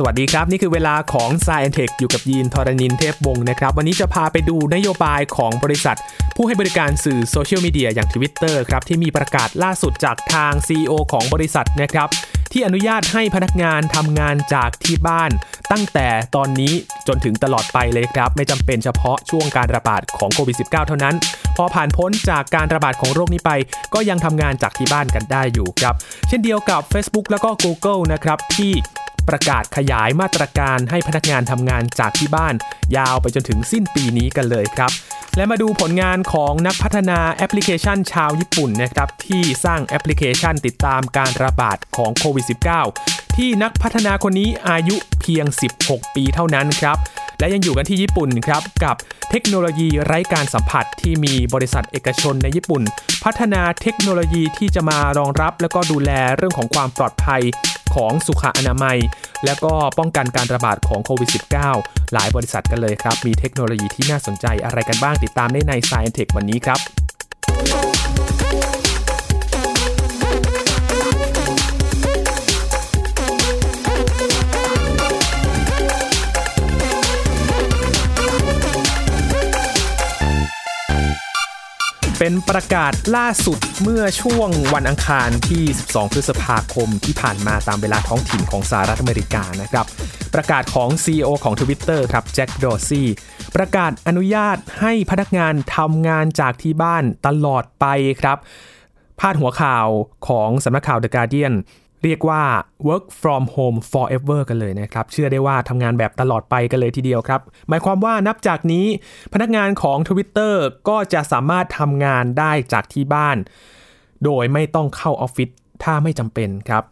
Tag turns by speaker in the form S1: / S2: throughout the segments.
S1: สวัสดีครับ นี่คือเวลาของ s ซ e n t e c h อยู่กับยีนทรณินเทพวงศ์นะครับ วันนี้จะพาไปดูนโยบายของบริษัท ผู้ให้บริการสื่อโซเชียลมีเดียอย่าง Twitter ครับ ที่มีประกาศล่าสุดจากทาง CEO ของบริษัทนะครับที่อนุญาตให้พนักงานทำงานจากที่บ้าน ตั้งแต่ตอนนี้จนถึงตลอดไปเลยครับ ไม่จำเป็นเฉพาะช่วงการระบาดของโควิด -19 เท่านั้น พอผ่านพ้นจากการระบาดของโรคนี้ไป ก็ยังทำงานจากที่บ้านกันได้อยู่ครับ เช่นเดียวกับ Facebook แล้วก็ Google นะครับที่ ประกาศขยายมาตรการให้พนักงานทำงานจากที่บ้าน ยาวไปจนถึงสิ้นปีนี้กันเลยครับ และมาดูผลงานของนักพัฒนาแอปพลิเคชันชาวญี่ปุ่นนะครับที่สร้างแอปพลิเคชันติดตามการระบาดของโควิด -19 ที่นักพัฒนาคนนี้อายุเพียง 16 ปีเท่านั้นครับและยังอยู่กันที่ญี่ปุ่นครับ กับเทคโนโลยีไร้การสัมผัสที่มีบริษัทเอกชนในญี่ปุ่น พัฒนาเทคโนโลยีที่จะมารองรับ และก็ดูแลเรื่องของความปลอดภัย ของสุขอนามัย และก็ป้องกันการระบาดของโควิด -19 หลายบริษัทกันเลยครับ มีเทคโนโลยีที่น่าสนใจอะไรกันบ้างติดตามได้ใน Science Tech วันนี้ครับ เป็นประกาศล่าสุดเมื่อช่วงวันอังคารที่ 12 พฤษภาคมที่ผ่านมาตามเวลาท้องถิ่นของสหรัฐอเมริกานะครับ ประกาศของ CEO ของ Twitter ครับแจ็คดอซี่ประกาศอนุญาตให้พนักงานทำงานจากที่บ้านตลอดไปครับ พาดหัวข่าวของสำนักข่าว The Guardian เรียกว่า work from home forever กันเลยนะครับ เชื่อได้ว่าทำงานแบบตลอดไปกันเลยทีเดียวครับ หมายความว่านับจากนี้พนักงานของ Twitter ก็จะสามารถทำงานได้จากที่บ้าน โดยไม่ต้องเข้าออฟฟิศถ้าไม่จำเป็นครับ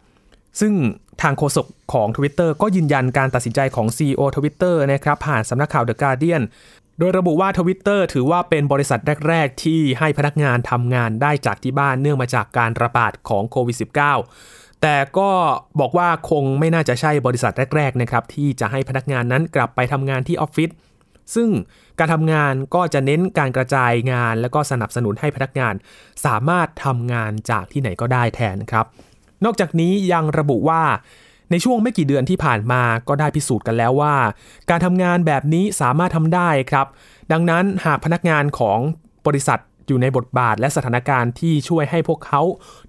S1: ซึ่งทางโฆษกของ Twitter ก็ยืนยันการตัดสินใจของ CEO Twitter นะครับผ่านสำนักข่าว The Guardian โดยระบุว่า Twitter ถือว่าเป็นบริษัทแรก ๆ ที่ให้พนักงานทำงานได้จากที่บ้านเนื่องมาจากการระบาดของโควิด -19 แต่ก็บอกว่าคงไม่น่าจะใช่บริษัทแรก ๆ นะครับ ที่จะให้พนักงานนั้นกลับไปทำงานที่ออฟฟิศซึ่งการทำงานก็จะเน้นการกระจายงาน และก็สนับสนุนให้พนักงาน สามารถทำงานจากที่ไหนก็ได้แทนครับ นอกจากนี้ยังระบุว่าในช่วงไม่กี่เดือนที่ผ่านมาก็ได้พิสูจน์กันแล้วว่า การทำงานแบบนี้สามารถทำได้ครับ ดังนั้นหากพนักงานของบริษัทอยู่ในบทบาทและสถานการณ์ที่ช่วยให้พวกเขา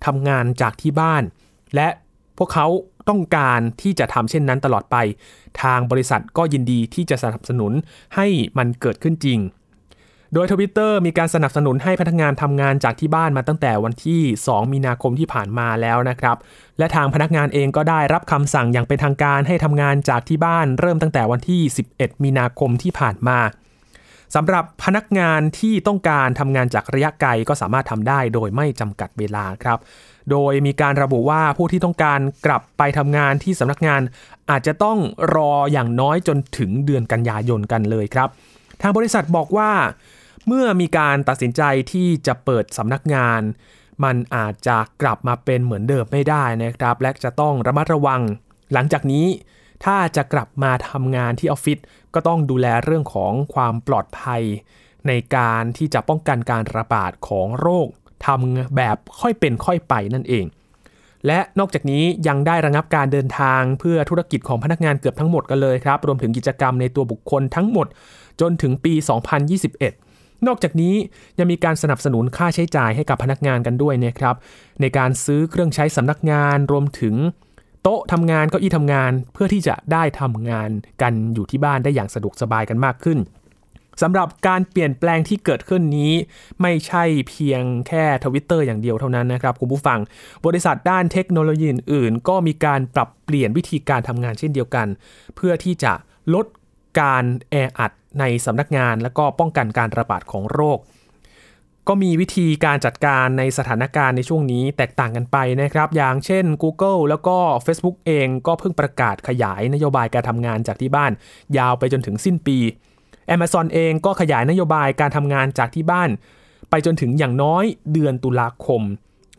S1: ทำงานจากที่บ้าน และพวกเขาต้องการที่จะทำเช่นนั้นตลอดไป ทางบริษัทก็ยินดีที่จะสนับสนุนให้มันเกิดขึ้นจริง โดยทวิตเตอร์มีการสนับสนุนให้พนักงานทำงานจากที่บ้านมาตั้งแต่วันที่ 2 มีนาคมที่ผ่านมาแล้วนะครับ และทางพนักงานเองก็ได้รับคำสั่งอย่างเป็นทางการให้ทำงานจากที่บ้านเริ่มตั้งแต่วันที่ 11 มีนาคมที่ผ่านมาสำหรับพนักงานที่ต้องการทำงานจากระยะไกลก็สามารถทำได้โดยไม่จำกัดเวลาครับ โดยมีการระบุว่าผู้ที่ต้องการกลับไปทำงานที่สำนักงาน อาจจะต้องรออย่างน้อยจนถึงเดือนกันยายนกันเลยครับ ทางบริษัทบอกว่า เมื่อมีการตัดสินใจที่จะเปิดสำนักงาน มันอาจจะกลับมาเป็นเหมือนเดิมไม่ได้นะครับ และจะต้องระมัดระวัง หลังจากนี้ ถ้าจะกลับมาทำงานที่ออฟฟิศก็ต้องดูแลเรื่องของความปลอดภัย ในการที่จะป้องกันการระบาดของโรค ทำแบบค่อยเป็นค่อยไปนั่นเอง และนอกจากนี้ยังได้ระงับการเดินทางเพื่อธุรกิจของพนักงานเกือบทั้งหมดกันเลยครับ รวมถึงกิจกรรมในตัวบุคคลทั้งหมดจนถึงปี 2021นอกจากนี้ยังมีการสนับสนุนค่าใช้จ่ายให้กับพนักงานกันด้วยนะครับ ในการซื้อเครื่องใช้สำนักงานรวมถึง โต๊ะทำงานเก้าอี้ทำงาน เพื่อที่จะได้ทำงานกันอยู่ที่บ้านได้อย่างสะดวกสบายกันมากขึ้น สำหรับการเปลี่ยนแปลงที่เกิดขึ้นนี้ ไม่ใช่เพียงแค่ทวิตเตอร์อย่างเดียวเท่านั้นนะครับคุณผู้ฟัง บริษัทด้านเทคโนโลยีอื่น ก็มีการปรับเปลี่ยนวิธีการทำงานเช่นเดียวกัน เพื่อที่จะลดการแออัดในสำนักงาน และก็ป้องกันการระบาดของโรค ก็มีวิธีการจัดการในสถานการณ์ในช่วงนี้แตกต่างกันไปนะครับ อย่างเช่น Google แล้วก็ Facebook เองก็เพิ่งประกาศขยายนโยบายการทำงานจากที่บ้าน ยาวไปจนถึงสิ้นปี Amazon เองก็ขยายนโยบายการทำงานจากที่บ้าน ไปจนถึงอย่างน้อยเดือนตุลาคม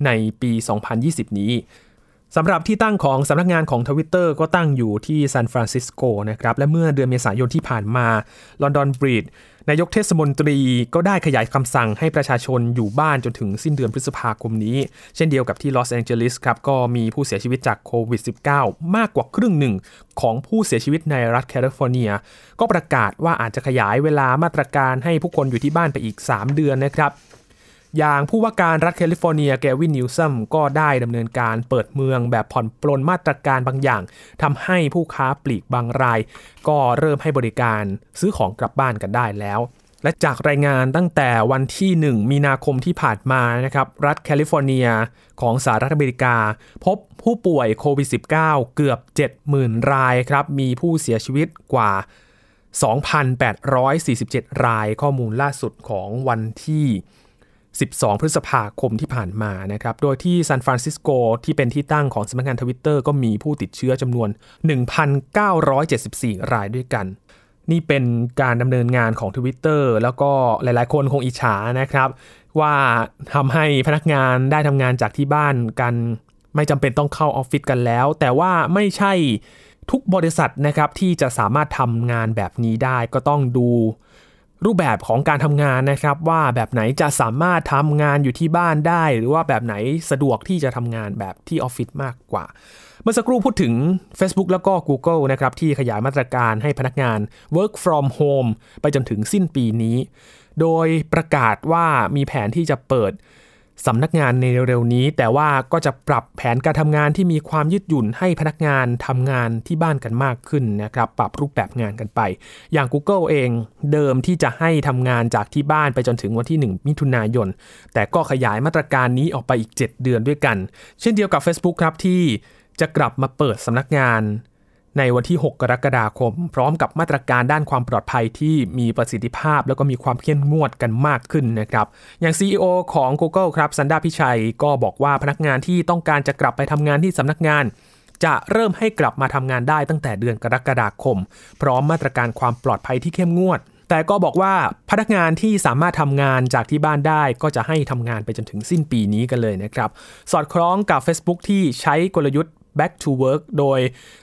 S1: ในปี 2020 นี้ สำหรับที่ตั้งของสำนักงานของทวิตเตอร์ก็ตั้งอยู่ที่ซานฟรานซิสโกนะครับ และเมื่อเดือนเมษายนที่ผ่านมาลอนดอนบรีดนายกเทศมนตรีก็ได้ขยายคำสั่งให้ประชาชนอยู่บ้านจนถึงสิ้นเดือนพฤษภาคมนี้ เช่นเดียวกับที่ลอสแองเจลิสครับ ก็มีผู้เสียชีวิตจากโควิด -19 มากกว่าครึ่งหนึ่งของผู้เสียชีวิตในรัฐแคลิฟอร์เนีย ก็ประกาศว่าอาจจะขยายเวลามาตรการให้ผู้คนอยู่ที่บ้านไปอีก 3 เดือนนะครับ อย่างผู้ว่าการรัฐแคลิฟอร์เนียแกวินนิวซัมก็ได้ดำเนินการเปิดเมืองแบบผ่อนปลนมาตรการบางอย่างทำให้ผู้ค้าปลีกบางราย ก็เริ่มให้บริการซื้อของกลับบ้านกันได้แล้ว และจากรายงานตั้งแต่วันที่ 1 มีนาคมที่ผ่านมานะครับรัฐแคลิฟอร์เนียของสหรัฐอเมริกา พบผู้ป่วยโควิด -19 เกือบ 70,000 รายครับมีผู้เสียชีวิตกว่า 2,847 รายข้อมูลล่าสุดของวันที่ 12 พฤษภาคมที่ผ่านมานะครับ โดยที่ซานฟรานซิสโกที่เป็นที่ตั้งของสำนักงานทวิตเตอร์ก็มีผู้ติดเชื้อจำนวน 1,974 รายด้วยกัน นี่เป็นการดำเนินงานของ Twitter แล้วก็หลายๆ คนคงอิจฉานะครับ ว่าทำให้พนักงานได้ทำงานจากที่บ้านกัน ไม่จำเป็นต้องเข้าออฟฟิศกันแล้ว แต่ว่าไม่ใช่ทุกบริษัทนะครับที่จะสามารถทำงานแบบนี้ได้ก็ต้องดู รูปแบบของการทำงานนะครับ ว่าแบบไหนจะสามารถทำงานอยู่ที่บ้านได้ หรือว่าแบบไหนสะดวกที่จะทำงานแบบที่ออฟฟิศมากกว่า เมื่อสักครู่พูดถึง Facebook แล้วก็ Google นะครับ ที่ขยายมาตรการให้พนักงาน work from home ไปจนถึงสิ้นปีนี้ โดยประกาศว่ามีแผนที่จะเปิด สำนักงานในเร็วๆนี้ แต่ว่าก็จะปรับแผนการทำงานที่มีความยืดหยุ่นให้พนักงานทำงานที่บ้านกันมากขึ้นนะครับปรับรูปแบบงานกันไป อย่าง Google เองเดิมที่จะให้ทำงานจากที่บ้านไปจนถึงวันที่ 1 มิถุนายน แต่ก็ขยายมาตรการนี้ออกไปอีก 7 เดือนด้วยกัน เช่นเดียวกับ Facebook ครับที่จะกลับมาเปิดสำนักงาน ในวันที่ 6 กรกฎาคม พร้อมกับมาตรการด้านความปลอดภัยที่มีประสิทธิภาพ แล้วก็มีความเข้มงวดกันมากขึ้นนะครับ อย่าง CEO ของ Google ครับสันดาพิชัยก็บอกว่าพนักงานที่ต้องการจะกลับไปทำงานที่สำนักงาน จะเริ่มให้กลับมาทำงานได้ตั้งแต่เดือนกรกฎาคม พร้อมมาตรการความปลอดภัยที่เข้มงวด แต่ก็บอกว่าพนักงานที่สามารถทำงานจากที่บ้านได้ก็จะให้ทำงานไปจนถึงสิ้นปีนี้กันเลยนะครับ สอดคล้องกับ Facebook ที่ใช้กลยุทธ์ back to work โดย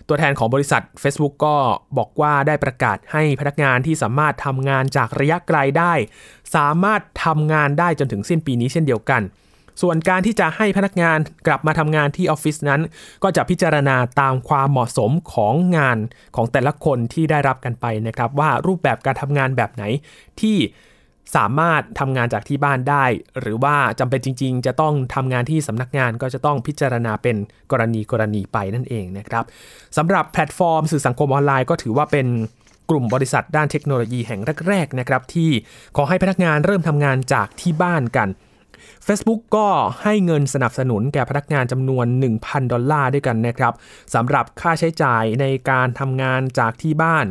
S1: ตัวแทนของบริษัท Facebook ก็บอกว่าได้ประกาศให้พนักงานที่สามารถทำงานจากระยะไกลได้ สามารถทำงานได้จนถึงสิ้นปีนี้เช่นเดียวกัน ส่วนการที่จะให้พนักงานกลับมาทำงานที่ออฟฟิศนั้น ก็จะพิจารณาตามความเหมาะสมของงานของแต่ละคนที่ได้รับกันไปนะครับ ว่ารูปแบบการทำงานแบบไหนที่ สามารถทำงานจากที่บ้านได้ หรือว่าจำเป็นจริง ๆ จะต้องทำงานที่สำนักงานก็จะต้องพิจารณาเป็นกรณีกรณีไปนั่นเองนะครับสำหรับแพลตฟอร์มสื่อสังคมออนไลน์ก็ถือว่าเป็นกลุ่มบริษัทด้านเทคโนโลยีแห่งแรกๆนะครับที่ขอให้พนักงานเริ่มทำงานจากที่บ้านกัน Facebook ก็ให้เงินสนับสนุนแก่พนักงานจำนวน 1,000 ดอลลาร์ด้วยกันนะครับสำหรับค่าใช้จ่ายในการทำงานจากที่บ้าน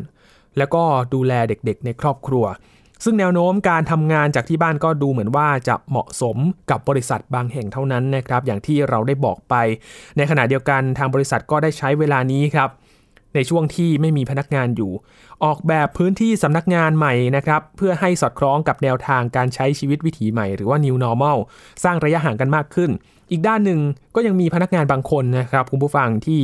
S1: แล้วก็ดูแลเด็กๆ ในครอบครัว ซึ่งแนวโน้มการทำงานจากที่บ้านก็ดูเหมือนว่าจะเหมาะสมกับบริษัทบางแห่งเท่านั้นนะครับ อย่างที่เราได้บอกไป ในขณะเดียวกันทางบริษัทก็ได้ใช้เวลานี้ครับ ในช่วงที่ไม่มีพนักงานอยู่ออกแบบพื้นที่สำนักงานใหม่นะครับเพื่อให้สอดคล้องกับแนวทางการใช้ชีวิตวิถีใหม่หรือว่า new normal สร้างระยะห่างกันมากขึ้น อีกด้านหนึ่งก็ยังมีพนักงานบางคนนะครับคุณผู้ฟังที่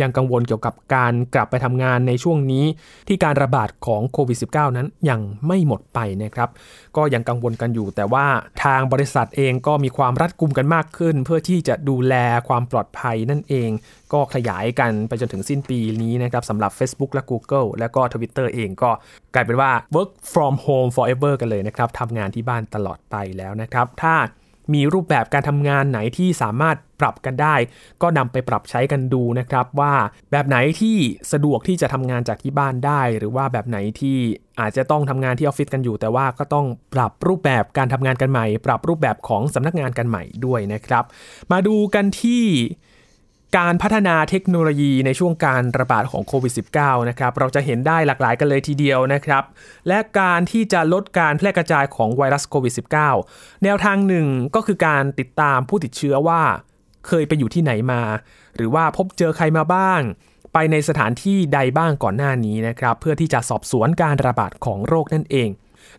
S1: ยังกังวลเกี่ยวกับการกลับไปทำงานในช่วงนี้ที่การระบาดของโควิด -19 นั้นยังไม่หมดไปนะครับก็ยังกังวลกันอยู่ แต่ว่าทางบริษัทเองก็มีความรัดกุมกันมากขึ้น เพื่อที่จะดูแลความปลอดภัยนั่นเอง ก็ขยายกันไปจนถึงสิ้นปีนี้นะครับสำหรับ Facebook และ Google และก็ Twitter เองก็กลายเป็นว่า work from home forever กันเลยนะครับทำงานที่บ้านตลอดไปแล้วนะครับ ถ้ามีรูปแบบการทำงานไหนที่สามารถปรับกันได้ ก็นำไปปรับใช้กันดูนะครับว่าแบบไหนที่สะดวกที่จะทำงานจากที่บ้านได้ หรือว่าแบบไหนที่อาจจะต้องทำงานที่ออฟฟิศกันอยู่ แต่ว่าก็ต้องปรับรูปแบบการทำงานกันใหม่ ปรับรูปแบบของสำนักงานกันใหม่ด้วยนะครับ มาดูกันที่ การพัฒนาเทคโนโลยีในช่วงการระบาดของโควิด -19 นะครับเราจะเห็นได้หลากหลายกันเลยทีเดียวนะครับ และการที่จะลดการแพร่กระจายของไวรัสโควิด -19 แนวทางหนึ่งก็คือการติดตามผู้ติดเชื้อว่าเคยไปอยู่ที่ไหนมา หรือว่าพบเจอใครมาบ้าง ไปในสถานที่ใดบ้างก่อนหน้านี้นะครับ เพื่อที่จะสอบสวนการระบาดของโรคนั่นเอง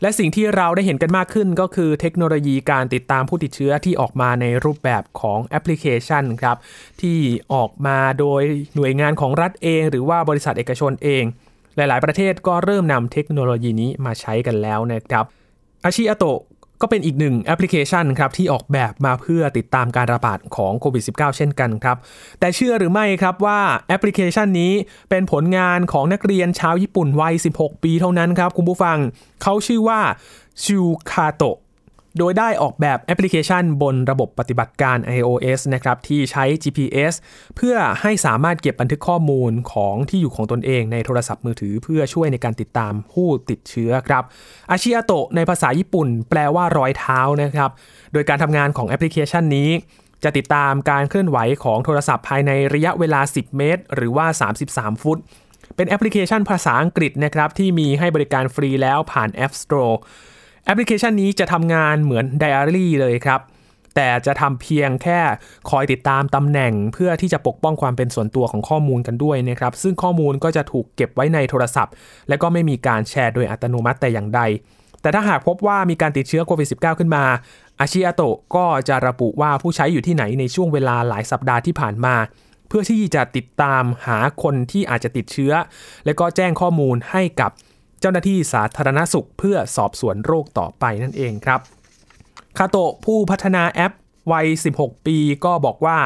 S1: และสิ่งที่เราได้เห็นกันมากขึ้นก็คือเทคโนโลยีการติดตามผู้ติดเชื้อที่ออกมาในรูปแบบของแอปพลิเคชันครับที่ออกมาโดยหน่วยงานของรัฐเอง หรือว่าบริษัทเอกชนเอง หลาย ๆ ประเทศก็เริ่มนำเทคโนโลยีนี้มาใช้กันแล้วนะครับอาชิอาโตะ ก็เป็นอีกหนึ่งแอปพลิเคชันครับที่ออกแบบมาเพื่อติดตามการระบาดของโควิด -19 เช่นกันครับ แต่เชื่อหรือไม่ครับว่าแอปพลิเคชันนี้เป็นผลงานของนักเรียนชาวญี่ปุ่นวัย 16 ปีเท่านั้นครับคุณผู้ฟัง เขาชื่อว่าชูคาโตะ โดยได้ออกแบบแอปพลิเคชันบนระบบปฏิบัติการ iOS นะครับที่ใช้ GPS เพื่อให้สามารถเก็บบันทึกข้อมูลของที่อยู่ของตนเองในโทรศัพท์มือถือ เพื่อช่วยในการติดตามผู้ติดเชื้อครับอาชิอาโตะในภาษาญี่ปุ่น แปลว่ารอยเท้านะครับ โดยการทำงานของแอปพลิเคชันนี้จะติดตามการเคลื่อนไหวของโทรศัพท์ภายในระยะเวลา 10 เมตร หรือว่า 33 ฟุต เป็นแอปพลิเคชันภาษาอังกฤษนะครับที่มีให้บริการฟรีแล้วผ่าน App Store แอปพลิเคชันนี้จะทำงานเหมือนไดอารี่เลยครับ แต่จะทำเพียงแค่คอยติดตามตำแหน่ง เพื่อที่จะปกป้องความเป็นส่วนตัวของข้อมูลกันด้วยนะครับ ซึ่งข้อมูลก็จะถูกเก็บไว้ในโทรศัพท์ และก็ไม่มีการแชร์โดยอัตโนมัติแต่อย่างใด แต่ถ้าหากพบว่ามีการติดเชื้อโควิด -19 ขึ้นมาอาชิอาโตะก็จะระบุว่าผู้ใช้อยู่ที่ไหนในช่วงเวลาหลายสัปดาห์ที่ผ่านมา เพื่อที่จะติดตามหาคนที่อาจจะติดเชื้อ และก็แจ้งข้อมูลให้กับเจ้าหน้าที่สาธารณสุขเพื่อสอบสวนโรคต่อไปนั่นเองครับ คาโตะผู้พัฒนาแอปวัย 16 ปีก็บอกว่า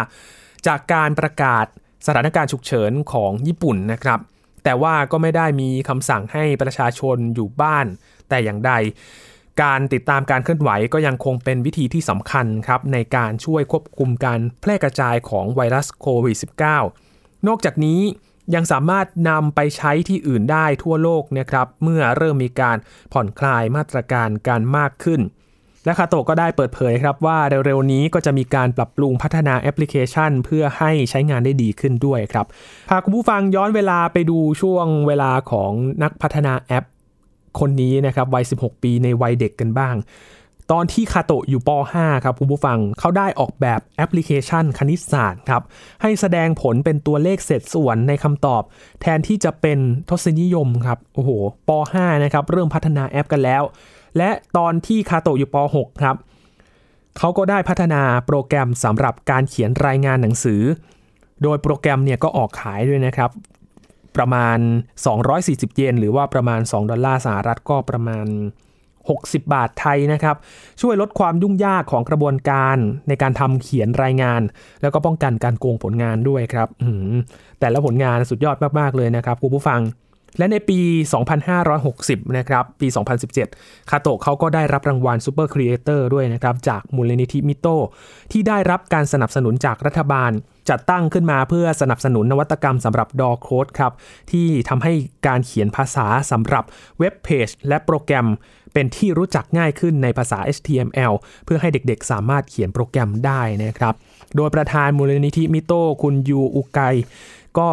S1: จากการประกาศสถานการณ์ฉุกเฉินของญี่ปุ่นนะครับ แต่ว่าก็ไม่ได้มีคำสั่งให้ประชาชนอยู่บ้าน แต่อย่างใด การติดตามการเคลื่อนไหวก็ยังคงเป็นวิธีที่สำคัญครับในการช่วยควบคุมการแพร่กระจายของไวรัสโควิด -19 นอกจากนี้ ยังสามารถนำไปใช้ที่อื่นได้ทั่วโลกนะครับ เมื่อเริ่มมีการผ่อนคลายมาตรการการมากขึ้น และคาโตก็ได้เปิดเผยครับว่าเร็วๆนี้ก็จะมีการปรับปรุงพัฒนาแอปพลิเคชัน เพื่อให้ใช้งานได้ดีขึ้นด้วยครับพาคุณผู้ฟังย้อนเวลาไปดูช่วงเวลาของนักพัฒนาแอปคนนี้นะครับวัย 16 ปีในวัยเด็กกันบ้าง ตอนที่คาโตะอยู่ป .5 ครับคุณผู้ฟังเขาได้ออกแบบแอปพลิเคชันคณิตศาสตร์ครับให้แสดงผลเป็นตัวเลขเศษส่วนในคำตอบ แทนที่จะเป็นทศนิยมครับโอ้โหป .5 นะครับเริ่มพัฒนาแอปกันแล้ว และตอนที่คาโตะอยู่ป .6 ครับเขาก็ได้พัฒนาโปรแกรมสำหรับการเขียนรายงานหนังสือ โดยโปรแกรมเนี่ยก็ออกขายด้วยนะครับประมาณ 240 เยนหรือว่าประมาณ 2 ดอลลาร์สหรัฐก็ประมาณ 60 บาทไทยนะครับ ช่วยลดความยุ่งยากของกระบวนการในการทำเขียนรายงาน แล้วก็ป้องกันการโกงผลงานด้วยครับแต่ละผลงานสุดยอดมาก ๆ เลยนะครับคุณผู้ฟัง และในปี 2560 นะครับ ปี 2017 คาโตะเขาก็ได้รับรางวัล Super Creator ด้วยนะครับ จากมูลนิธิมิโตที่ได้รับการสนับสนุนจากรัฐบาล จัดตั้งขึ้นมาเพื่อสนับสนุนนวัตกรรมสำหรับดอโค้ดครับ ที่ทำให้การเขียนภาษาสำหรับเว็บเพจและโปรแกรม เป็นที่รู้จักง่ายขึ้นในภาษา HTML เพื่อให้เด็กๆ สามารถเขียนโปรแกรมได้นะครับ โดยประธานมูลนิธิมิโตคุณยูอุไก ก็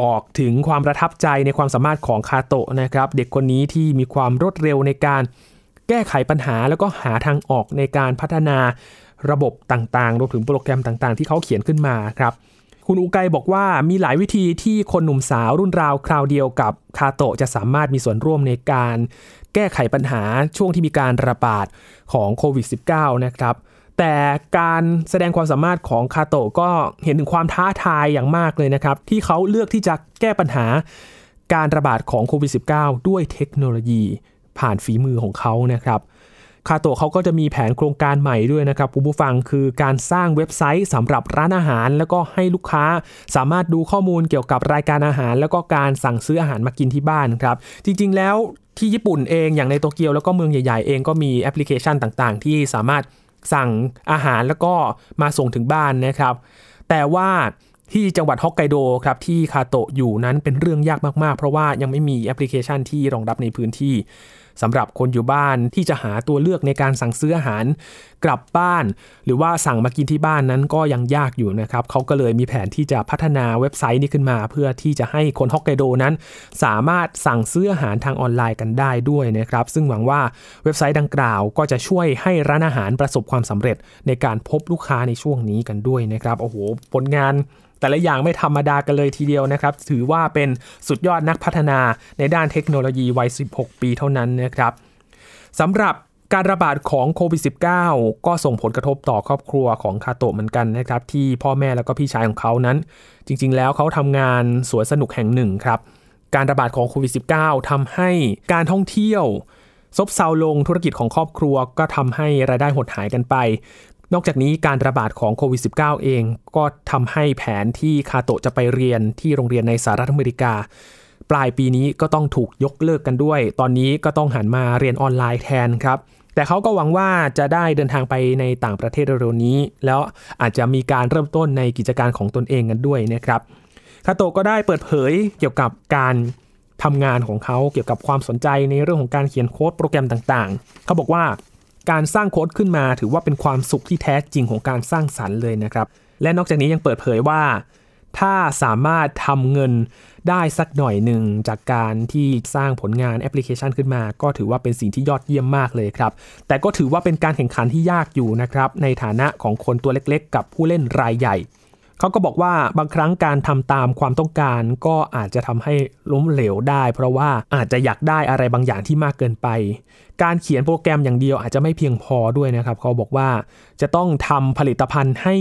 S1: บอกถึงความประทับใจในความสามารถของคาโตะนะครับ เด็กคนนี้ที่มีความรวดเร็วในการแก้ไขปัญหาแล้วก็หาทางออกในการพัฒนาระบบต่างๆ รวมถึงโปรแกรมต่างๆ ที่เขาเขียนขึ้นมาครับ คุณอุไกบอกว่ามีหลายวิธีที่คนหนุ่มสาวรุ่นราวคราวเดียวกับคาโตะจะสามารถมีส่วนร่วมในการแก้ไขปัญหาช่วงที่มีการระบาดของโควิด -19 นะครับ แต่การแสดงความสามารถของคาโตะก็เห็นถึงความท้าทายอย่างมากเลยนะครับ ที่เขาเลือกที่จะแก้ปัญหาการระบาดของโควิด -19 ด้วยเทคโนโลยีผ่านฝีมือของเขานะครับคาโตะเขาก็จะมีแผนโครงการใหม่ด้วยนะครับผู้ผู้ฟังคือการสร้างเว็บไซต์สำหรับร้านอาหาร แล้วก็ให้ลูกค้าสามารถดูข้อมูลเกี่ยวกับรายการอาหาร แล้วก็การสั่งซื้ออาหารมากินที่บ้านครับ จริง ๆ แล้วที่ญี่ปุ่นเองอย่างในโตเกียวแล้วก็เมืองใหญ่ ๆ เองก็มีแอปพลิเคชันต่างๆ ที่สามารถ สั่งอาหารแล้วก็มาส่งถึงบ้านนะครับ แต่ว่าที่จังหวัดฮอกไกโดครับที่คาโตะอยู่นั้นเป็นเรื่องยากมากๆ เพราะว่ายังไม่มีแอปพลิเคชันที่รองรับในพื้นที่ สำหรับคนอยู่บ้านที่จะหาตัวเลือกในการสั่งซื้ออาหารกลับบ้าน หรือว่าสั่งมากินที่บ้านนั้นก็ยังยากอยู่นะครับเขาก็เลยมีแผนที่จะพัฒนาเว็บไซต์นี้ขึ้นมา เพื่อที่จะให้คนฮอกไกโดนั้น สามารถสั่งซื้ออาหารทางออนไลน์กันได้ด้วยนะครับ ซึ่งหวังว่าเว็บไซต์ดังกล่าวก็จะช่วยให้ร้านอาหารประสบความสำเร็จในการพบลูกค้าในช่วงนี้กันด้วยนะครับโอ้โหผลงาน แต่ละอย่างไม่ธรรมดากันเลยทีเดียวนะครับ ถือว่าเป็นสุดยอดนักพัฒนาในด้านเทคโนโลยีวัย 16 ปีเท่านั้นนะครับสำหรับการระบาดของโควิด -19 ก็ส่งผลกระทบต่อครอบครัวของคาโตะเหมือนกันนะครับ ที่พ่อแม่แล้วก็พี่ชายของเขานั้น จริง ๆ แล้วเขาทำงานสวนสนุกแห่งหนึ่งครับ การระบาดของโควิด -19 ทำให้การท่องเที่ยวซบเซาลงธุรกิจของครอบครัวก็ทำให้รายได้หดหายกันไป นอกจากนี้การระบาดของโควิด -19 เองก็ทำให้แผนที่คาโตะจะไปเรียนที่โรงเรียนในสหรัฐอเมริกา ปลายปีนี้ก็ต้องถูกยกเลิกกันด้วย ตอนนี้ก็ต้องหันมาเรียนออนไลน์แทนครับ แต่เขาก็หวังว่าจะได้เดินทางไปในต่างประเทศเร็วๆนี้ แล้วอาจจะมีการเริ่มต้นในกิจการของตนเองกันด้วยนะครับคาโตะก็ได้เปิดเผยเกี่ยวกับการทำงานของเขาเกี่ยวกับความสนใจในเรื่องของการเขียนโค้ดโปรแกรมต่างๆ เขาบอกว่า การสร้างโค้ดขึ้นมา ถือว่าเป็นความสุขที่แท้จริงของการสร้างสรรค์เลยนะครับ และนอกจากนี้ยังเปิดเผยว่า ถ้าสามารถทำเงินได้สักหน่อยหนึ่งจากการที่สร้างผลงานแอปพลิเคชันขึ้นมา ก็ถือว่าเป็นสิ่งที่ยอดเยี่ยมมากเลยครับ แต่ก็ถือว่าเป็นการแข่งขันที่ยากอยู่นะครับในฐานะของคนตัวเล็กๆ กับผู้เล่นรายใหญ่ เขาก็บอกว่าบางครั้งการทำตามความต้องการก็อาจจะทำให้ล้มเหลวได้ เพราะว่าอาจจะอยากได้อะไรบางอย่างที่มากเกินไป การเขียนโปรแกรมอย่างเดียวอาจจะไม่เพียงพอด้วยนะครับ เขาบอกว่าจะต้องทำผลิตภัณฑ์ให้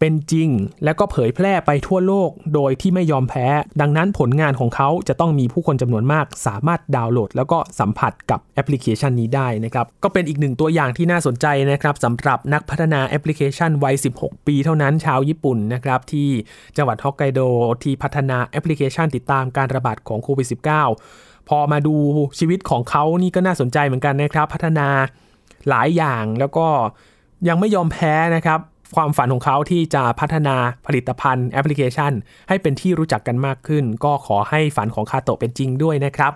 S1: เป็นจริง และก็เผยแพร่ไปทั่วโลกโดยที่ไม่ยอมแพ้ ดังนั้นผลงานของเขาจะต้องมีผู้คนจำนวนมาก สามารถดาวน์โหลด แล้วก็สัมผัสกับแอปพลิเคชันนี้ได้นะครับ ก็เป็นอีกหนึ่งตัวอย่างที่น่าสนใจนะครับสำหรับนักพัฒนาแอปพลิเคชันวัย 16 ปีเท่านั้นชาวญี่ปุ่นนะครับที่จังหวัดฮอกไกโดที่พัฒนาแอปพลิเคชันติดตามการระบาดของโควิด -19 พอมาดูชีวิตของเขานี่ก็น่าสนใจเหมือนกันนะครับ พัฒนาหลายอย่างแล้วก็ยังไม่ยอมแพ้นะครับ ความฝันของเขาที่จะพัฒนาผลิตภัณฑ์แอปพลิเคชัน ให้เป็นที่รู้จักกันมากขึ้น ก็ขอให้ฝันของคาโตะเป็นจริงด้วยนะครับ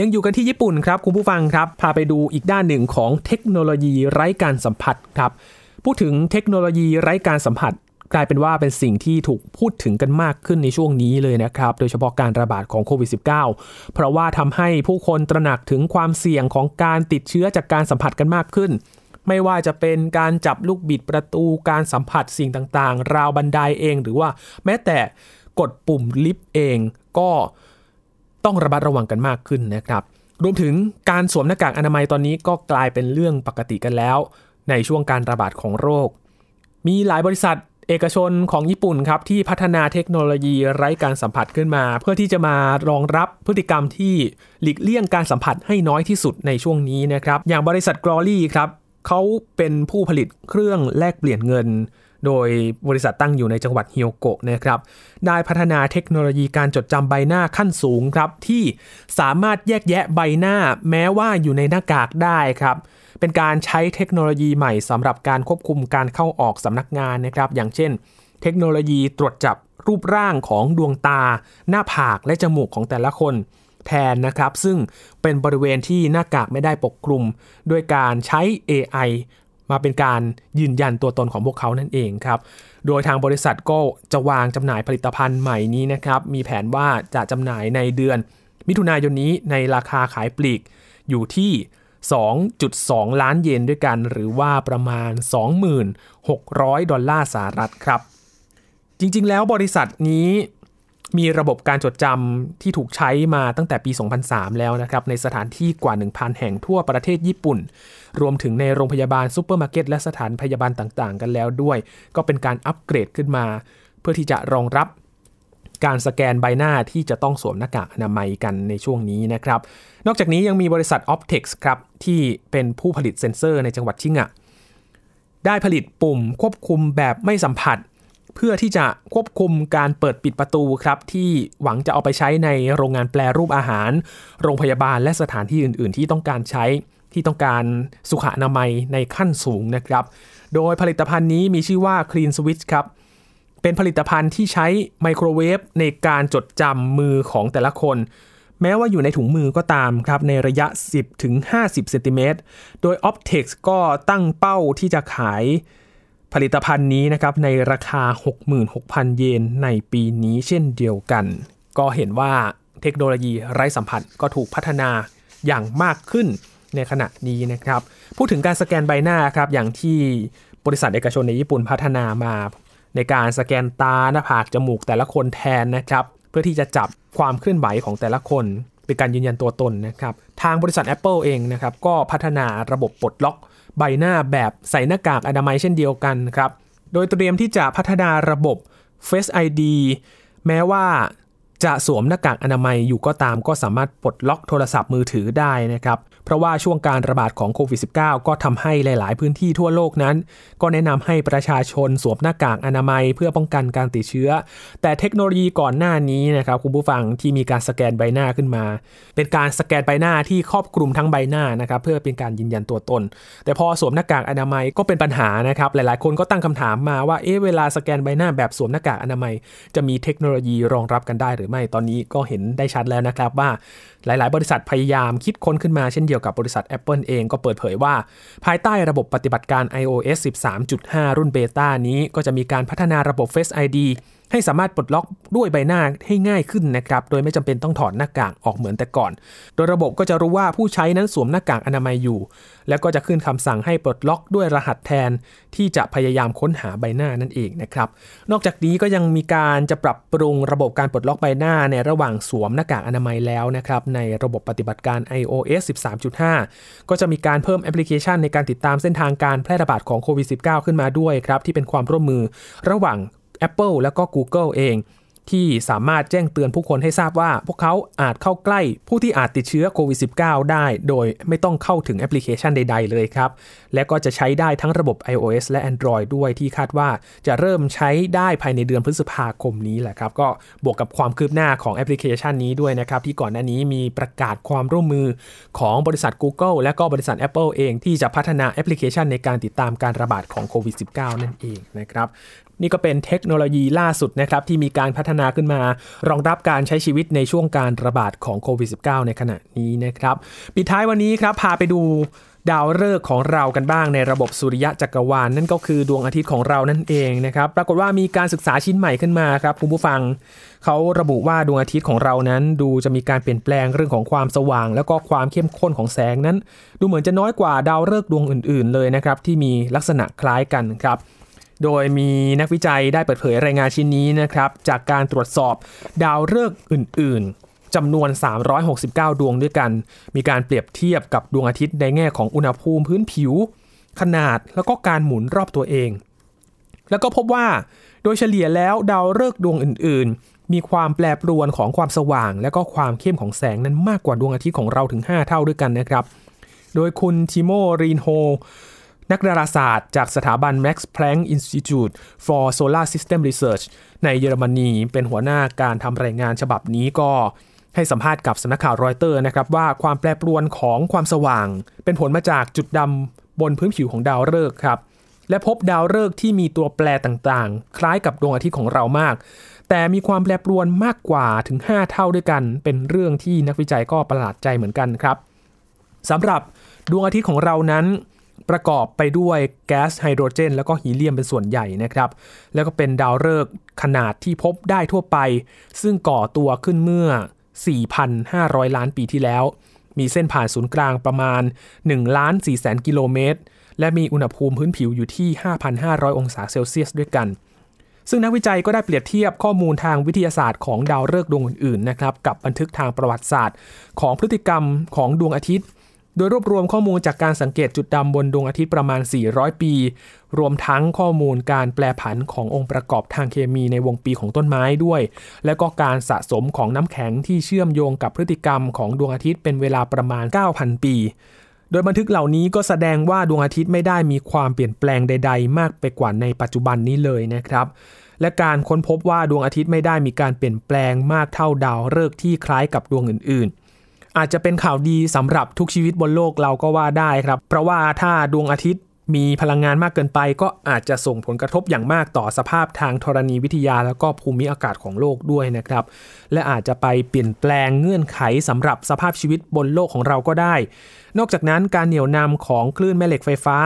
S1: ยังอยู่กันที่ญี่ปุ่นครับ คุณผู้ฟังครับ พาไปดูอีกด้านหนึ่งของเทคโนโลยีไร้การสัมผัสครับ พูดถึงเทคโนโลยีไร้การสัมผัสกลายเป็นว่าเป็นสิ่งที่ถูกพูดถึงกันมากขึ้นในช่วงนี้เลยนะครับ โดยเฉพาะการระบาดของโควิด -19 เพราะว่าทำให้ผู้คนตระหนักถึงความเสี่ยงของการติดเชื้อจากการสัมผัสกันมากขึ้น ไม่ว่าจะเป็นการจับลูกบิดประตูการสัมผัสสิ่งต่างๆ ราวบันไดเองหรือว่าแม้แต่กดปุ่มลิฟต์เองก็ต้องระมัดระวังกันมากขึ้นนะครับ รวมถึงการสวมหน้ากากอนามัยตอนนี้ก็กลายเป็นเรื่องปกติกันแล้ว ในช่วงการระบาดของโรค มีหลายบริษัทเอกชนของญี่ปุ่นครับที่พัฒนาเทคโนโลยีไร้การสัมผัสขึ้นมา เพื่อที่จะมารองรับพฤติกรรมที่หลีกเลี่ยงการสัมผัสให้น้อยที่สุดในช่วงนี้นะครับ อย่างบริษัทกรอลี่ครับ เขาเป็นผู้ผลิตเครื่องแลกเปลี่ยนเงิน โดยบริษัทตั้งอยู่ในจังหวัดฮิโอโกะนะครับ ได้พัฒนาเทคโนโลยีการจดจำใบหน้าขั้นสูงครับ ที่สามารถแยกแยะใบหน้าแม้ว่าอยู่ในหน้ากากได้ครับเป็นการใช้เทคโนโลยีใหม่สำหรับการควบคุมการเข้าออกสำนักงานนะครับ อย่างเช่น เทคโนโลยีตรวจจับรูปร่างของดวงตา หน้าผากและจมูกของแต่ละคน แทนนะครับ ซึ่งเป็นบริเวณที่หน้ากากไม่ได้ปกคลุม ด้วยการใช้ AI มาเป็นการยืนยันตัวตนของพวกเขานั่นเองครับ โดยทางบริษัทก็จะวางจำหน่ายผลิตภัณฑ์ใหม่นี้นะครับ มีแผนว่าจะจำหน่ายในเดือน มิถุนายนนี้ในราคาขายปลีกอยู่ที่ 2.2 ล้านเยนด้วยกัน หรือว่าประมาณ 26,000 ดอลลาร์สหรัฐครับ จริงๆ แล้วบริษัทนี้ มีระบบการจดจำที่ถูกใช้มาตั้งแต่ปี 2003 แล้วนะครับ ในสถานที่กว่า 1,000 แห่งทั่วประเทศญี่ปุ่น รวมถึงในโรงพยาบาลซูเปอร์มาร์เก็ตและสถานพยาบาลต่างๆ กันแล้วด้วย ก็เป็นการอัปเกรดขึ้นมา เพื่อที่จะรองรับการสแกนใบหน้าที่จะต้องสวมหน้ากากอนามัยกันในช่วงนี้นะครับ นอกจากนี้ยังมีบริษัท Optex ครับ ที่เป็นผู้ผลิตเซ็นเซอร์ในจังหวัดชิงะได้ผลิตปุ่มควบคุมแบบไม่สัมผัส เพื่อที่จะควบคุมการเปิดปิดประตูครับที่หวังจะเอาไปใช้ในโรงงานแปลรูปอาหาร โรงพยาบาลและสถานที่อื่น ๆ ที่ต้องการใช้ที่ต้องการสุขอนามัยในขั้นสูงนะครับ โดยผลิตภัณฑ์นี้มีชื่อว่า Clean Switch ครับ เป็นผลิตภัณฑ์ที่ใช้ไมโครเวฟในการจดจำมือของแต่ละคน แม้ว่าอยู่ในถุงมือก็ตามครับ ในระยะ 10-50 เซนติเมตร โดย Optex ก็ตั้งเป้าที่จะขาย ผลิตภัณฑ์นี้นะครับในราคา 66,000 เยนในปีนี้เช่นเดียวกัน ก็เห็นว่าเทคโนโลยีไร้สัมผัสก็ถูกพัฒนาอย่างมากขึ้นในขณะนี้นะครับ พูดถึงการสแกนใบหน้าครับอย่างที่บริษัทเอกชนในญี่ปุ่นพัฒนามา ในการสแกนตาหน้าผากจมูกแต่ละคนแทนนะครับ เพื่อที่จะจับความเคลื่อนไหวของแต่ละคนเป็นการยืนยันตัวตนนะครับ ทางบริษัท Apple เองนะครับ ก็พัฒนาระบบปลดล็อก ใบหน้าแบบใส่หน้ากากอนามัยเช่นเดียวกันครับ โดยเตรียมที่จะพัฒนาระบบ Face ID แม้ว่า จะสวมหน้ากากอนามัยอยู่ก็ตามก็สามารถปลดล็อกโทรศัพท์มือถือได้นะครับ เพราะว่าช่วงการระบาดของโควิด -19 ก็ทำให้หลาย ๆ พื้นที่ทั่วโลกนั้น ก็แนะนำให้ประชาชนสวมหน้ากากอนามัยเพื่อป้องกันการติดเชื้อ แต่เทคโนโลยีก่อนหน้านี้นะครับคุณผู้ฟังที่มีการสแกนใบหน้าขึ้นมา เป็นการสแกนใบหน้าที่ครอบคลุมทั้งใบหน้านะครับเพื่อเป็นการยืนยันตัวตน แต่พอสวมหน้ากากอนามัยก็เป็นปัญหานะครับหลาย ๆ คนก็ตั้งคำถามมาว่าเอ๊ะเวลาสแกนใบหน้าแบบสวมหน้ากากอนามัย จะมีเทคโนโลยีรองรับกันได้หรือไม่ตอนนี้ก็เห็นได้ชัดแล้วนะครับว่าหลาย ๆ บริษัทพยายามคิดค้นขึ้นมาเช่นเดียวกับบริษัท Apple เองก็เปิดเผยว่า ภายใต้ระบบปฏิบัติการ iOS 13.5 รุ่นเบต้านี้ก็จะมีการพัฒนาระบบ Face ID ให้สามารถปลดล็อกด้วยใบหน้าให้ง่ายขึ้นนะครับ โดยไม่จำเป็นต้องถอดหน้ากากออกเหมือนแต่ก่อน โดยระบบก็จะรู้ว่าผู้ใช้นั้นสวมหน้ากากอนามัยอยู่ แล้วก็จะขึ้นคำสั่งให้ปลดล็อกด้วยรหัสแทน ที่จะพยายามค้นหาใบหน้านั่นเองนะครับ นอกจากนี้ก็ยังมีการจะปรับปรุงระบบการปลดล็อกใบหน้าในระหว่างสวมหน้ากากอนามัยแล้วนะครับ ในระบบปฏิบัติการ iOS 13.5 ก็จะมีการเพิ่มแอปพลิเคชันในการติดตามเส้นทางการแพร่ระบาดของโควิด -19 ขึ้นมาด้วยครับ ที่เป็นความร่วมมือระหว่าง Apple แล้วก็ Google เอง ที่สามารถแจ้งเตือนผู้คนให้ทราบว่า พวกเขาอาจเข้าใกล้ผู้ที่อาจติดเชื้อโควิด -19 ได้ โดยไม่ต้องเข้าถึงแอปพลิเคชันใด ๆ เลยครับ และก็จะใช้ได้ทั้งระบบ iOS และ Android ด้วยที่คาดว่าจะเริ่มใช้ได้ภายในเดือนพฤษภาคมนี้แหละครับ ก็บวกกับความคืบหน้าของแอปพลิเคชันนี้ด้วยนะครับ ที่ก่อนหน้านี้มีประกาศความร่วมมือของบริษัท Google และก็บริษัท Apple เอง ที่จะพัฒนาแอปพลิเคชันในการติดตามการระบาดของโควิด -19 นั่นเองนะครับ นี่ก็เป็นเทคโนโลยีล่าสุดนะครับที่มีการพัฒนาขึ้นมา รองรับการใช้ชีวิตในช่วงการระบาดของโควิด -19 ในขณะนี้นะครับปิดท้ายวันนี้ครับพาไปดูดาวฤกษ์ของเรากันบ้างในระบบสุริยะจักรวาลนนั่นก็คือดวงอาทิตย์ของเรานั่นเองนะครับ ปรากฏว่ามีการศึกษาชิ้นใหม่ขึ้นมาครับคุณผู้ฟังเขาระบุว่าดวงอาทิตย์ของเรานั้น ดูจะมีการเปลี่ยนแปลงเรื่องของความสว่าง แล้วก็ความเข้มข้นของแสงนั้น ดูเหมือนจะน้อยกว่าดาวฤกษ์ดวงอื่น ๆ เลยนะครับที่มีลักษณะคล้ายกันครับ โดยมีนักวิจัยได้เปิดเผยรายงานชิ้นนี้นะครับ จากการตรวจสอบดาวฤกษ์อื่น ๆจำนวน 369 ดวงด้วยกัน มีการเปรียบเทียบกับดวงอาทิตย์ในแง่ของอุณหภูมิพื้นผิว ขนาดแล้วก็การหมุนรอบตัวเอง แล้วก็พบว่าโดยเฉลี่ยแล้วดาวฤกษ์ดวงอื่น ๆ มีความแปรปรวนของความสว่าง และก็ความเข้มของแสงนั้นมากกว่าดวงอาทิตย์ของเราถึง 5 เท่าด้วยกันนะครับ โดยคุณทิโมรีนโฮ นักดาราศาสตร์จากสถาบัน Max Planck Institute for Solar System Research ในเยอรมนีเป็นหัวหน้าการทำรายงานฉบับนี้ก็ให้สัมภาษณ์กับสำนักข่าวรอยเตอร์นะครับว่าความแปรปรวนของความสว่าง เป็นผลมาจากจุดดำบนพื้นผิวของดาวฤกษ์ครับ และพบดาวฤกษ์ที่มีตัวแปรต่างๆ คล้ายกับดวงอาทิตย์ของเรามาก แต่มีความแปรปรวนมากกว่าถึง 5 เท่าด้วยกัน เป็นเรื่องที่นักวิจัยก็ประหลาดใจเหมือนกันครับสำหรับดวงอาทิตย์ของเรานั้น ประกอบไปด้วยแก๊สไฮโดรเจน แล้วก็ฮีเลียมเป็นส่วนใหญ่นะครับ แล้วก็เป็นดาวฤกษ์ขนาดที่พบได้ทั่วไป ซึ่งก่อตัวขึ้นเมื่อ 4,500 ล้านปีที่แล้ว มีเส้นผ่านศูนย์กลางประมาณ1ล้าน4แสนกิโลเมตร และมีอุณหภูมิพื้นผิวอยู่ที่ 5,500 องศาเซลเซียสด้วยกัน ซึ่งนักวิจัยก็ได้เปรียบเทียบข้อมูลทางวิทยาศาสตร์ของดาวฤกษ์ดวงอื่นๆนะครับกับบันทึกทางประวัติศาสตร์ ของพฤติกรรมของดวงอาทิตย์ โดยรวบรวมข้อมูลจากการสังเกตจุดดำบนดวงอาทิตย์ประมาณ 400 ปี รวมทั้งข้อมูลการแปลผันขององค์ประกอบทางเคมีในวงปีของต้นไม้ด้วย และก็การสะสมของน้ำแข็งที่เชื่อมโยงกับพฤติกรรมของดวงอาทิตย์เป็นเวลาประมาณ 9,000 ปี โดยบันทึกเหล่านี้ก็แสดงว่าดวงอาทิตย์ไม่ได้มีความเปลี่ยนแปลงใด ๆ มากไปกว่าในปัจจุบันนี้เลยนะครับและการค้นพบว่าดวงอาทิตย์ไม่ได้มีการเปลี่ยนแปลงมากเท่าดาวฤกษ์ที่คล้ายกับดวงอื่นๆ อาจจะเป็นข่าวดีสำหรับทุกชีวิตบนโลกเราก็ว่าได้ครับ เพราะว่าถ้าดวงอาทิตย์มีพลังงานมากเกินไป ก็อาจจะส่งผลกระทบอย่างมากต่อสภาพทางธรณีวิทยา แล้วก็ภูมิอากาศของโลกด้วยนะครับ และอาจจะไปเปลี่ยนแปลงเงื่อนไขสำหรับสภาพชีวิตบนโลกของเราก็ได้ นอกจากนั้นการเหนี่ยวนำของคลื่นแม่เหล็กไฟฟ้า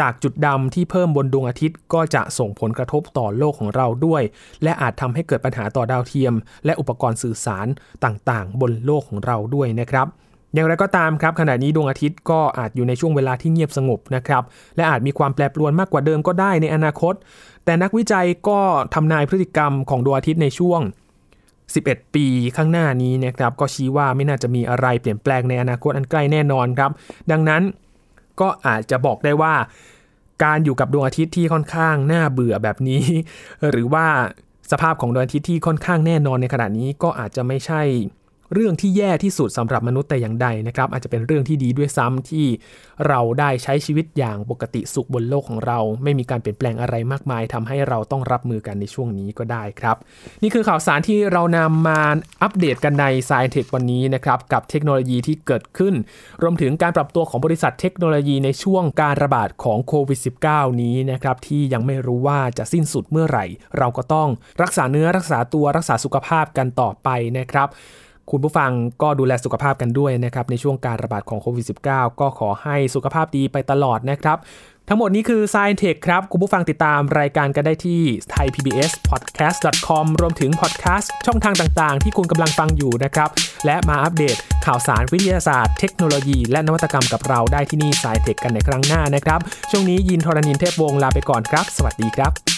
S1: จากจุดดำที่เพิ่มบนดวงอาทิตย์ก็จะส่งผลกระทบต่อโลกของเราด้วย และอาจทำให้เกิดปัญหาต่อดาวเทียม และอุปกรณ์สื่อสารต่างๆ บนโลกของเราด้วยนะครับอย่างไรก็ตามครับขณะนี้ดวงอาทิตย์ก็อาจอยู่ในช่วงเวลาที่เงียบสงบนะครับและอาจมีความแปรปรวนมากกว่าเดิมก็ได้ในอนาคต แต่นักวิจัยก็ทำนายพฤติกรรมของดวงอาทิตย์ในช่วง 11 ปีข้างหน้านี้นะครับก็ชี้ว่าไม่น่าจะมีอะไรเปลี่ยนแปลงในอนาคตอันใกล้แน่นอนครับ ดังนั้น ก็อาจจะบอกได้ว่า การอยู่กับดวงอาทิตย์ที่ค่อนข้างน่าเบื่อแบบนี้ หรือว่าสภาพของดวงอาทิตย์ที่ค่อนข้างแน่นอนในขณะนี้ก็อาจจะไม่ใช่ เรื่องที่แย่ที่สุดสำหรับมนุษย์แต่อย่างใดนะครับ อาจจะเป็นเรื่องที่ดีด้วยซ้ำที่เราได้ใช้ชีวิตอย่างปกติสุขบนโลกของเรา ไม่มีการเปลี่ยนแปลงอะไรมากมายทำให้เราต้องรับมือกันในช่วงนี้ก็ได้ครับ นี่คือข่าวสารที่เรานำมาอัปเดตกันใน s ายเทควันนี้นะครับกับเทคโนโลยีที่เกิดขึ้น รวมถึงการปรับตัวของบริษัทเทคโนโลยีในช่วงการระบาดของโควิด -19 นี้นะครับที่ยังไม่รู้ว่าจะสิ้นสุดเมื่อไหร่ เราก็ต้องรักษาเนื้อรักษาตัวรักษาสุขภาพกันต่อไปนะครับ คุณผู้ฟังก็ดูแลสุขภาพกันด้วยนะครับในช่วงการระบาดของโควิด -19 ก็ขอให้สุขภาพดีไปตลอดนะครับ ทั้งหมดนี้คือ Science Tech ครับ คุณผู้ฟังติดตามรายการกันได้ที่ thaipbspodcast.com รวมถึงพอดแคสต์ช่องทางต่างๆ ที่คุณกำลังฟังอยู่นะครับ และมาอัปเดตข่าวสารวิทยาศาสตร์ เทคโนโลยี และนวัตกรรมกับเราได้ที่นี่ Science Tech กันในครั้งหน้านะครับ ช่วงนี้ยินทรณินเทพวงศ์ลาไปก่อนครับ สวัสดีครับ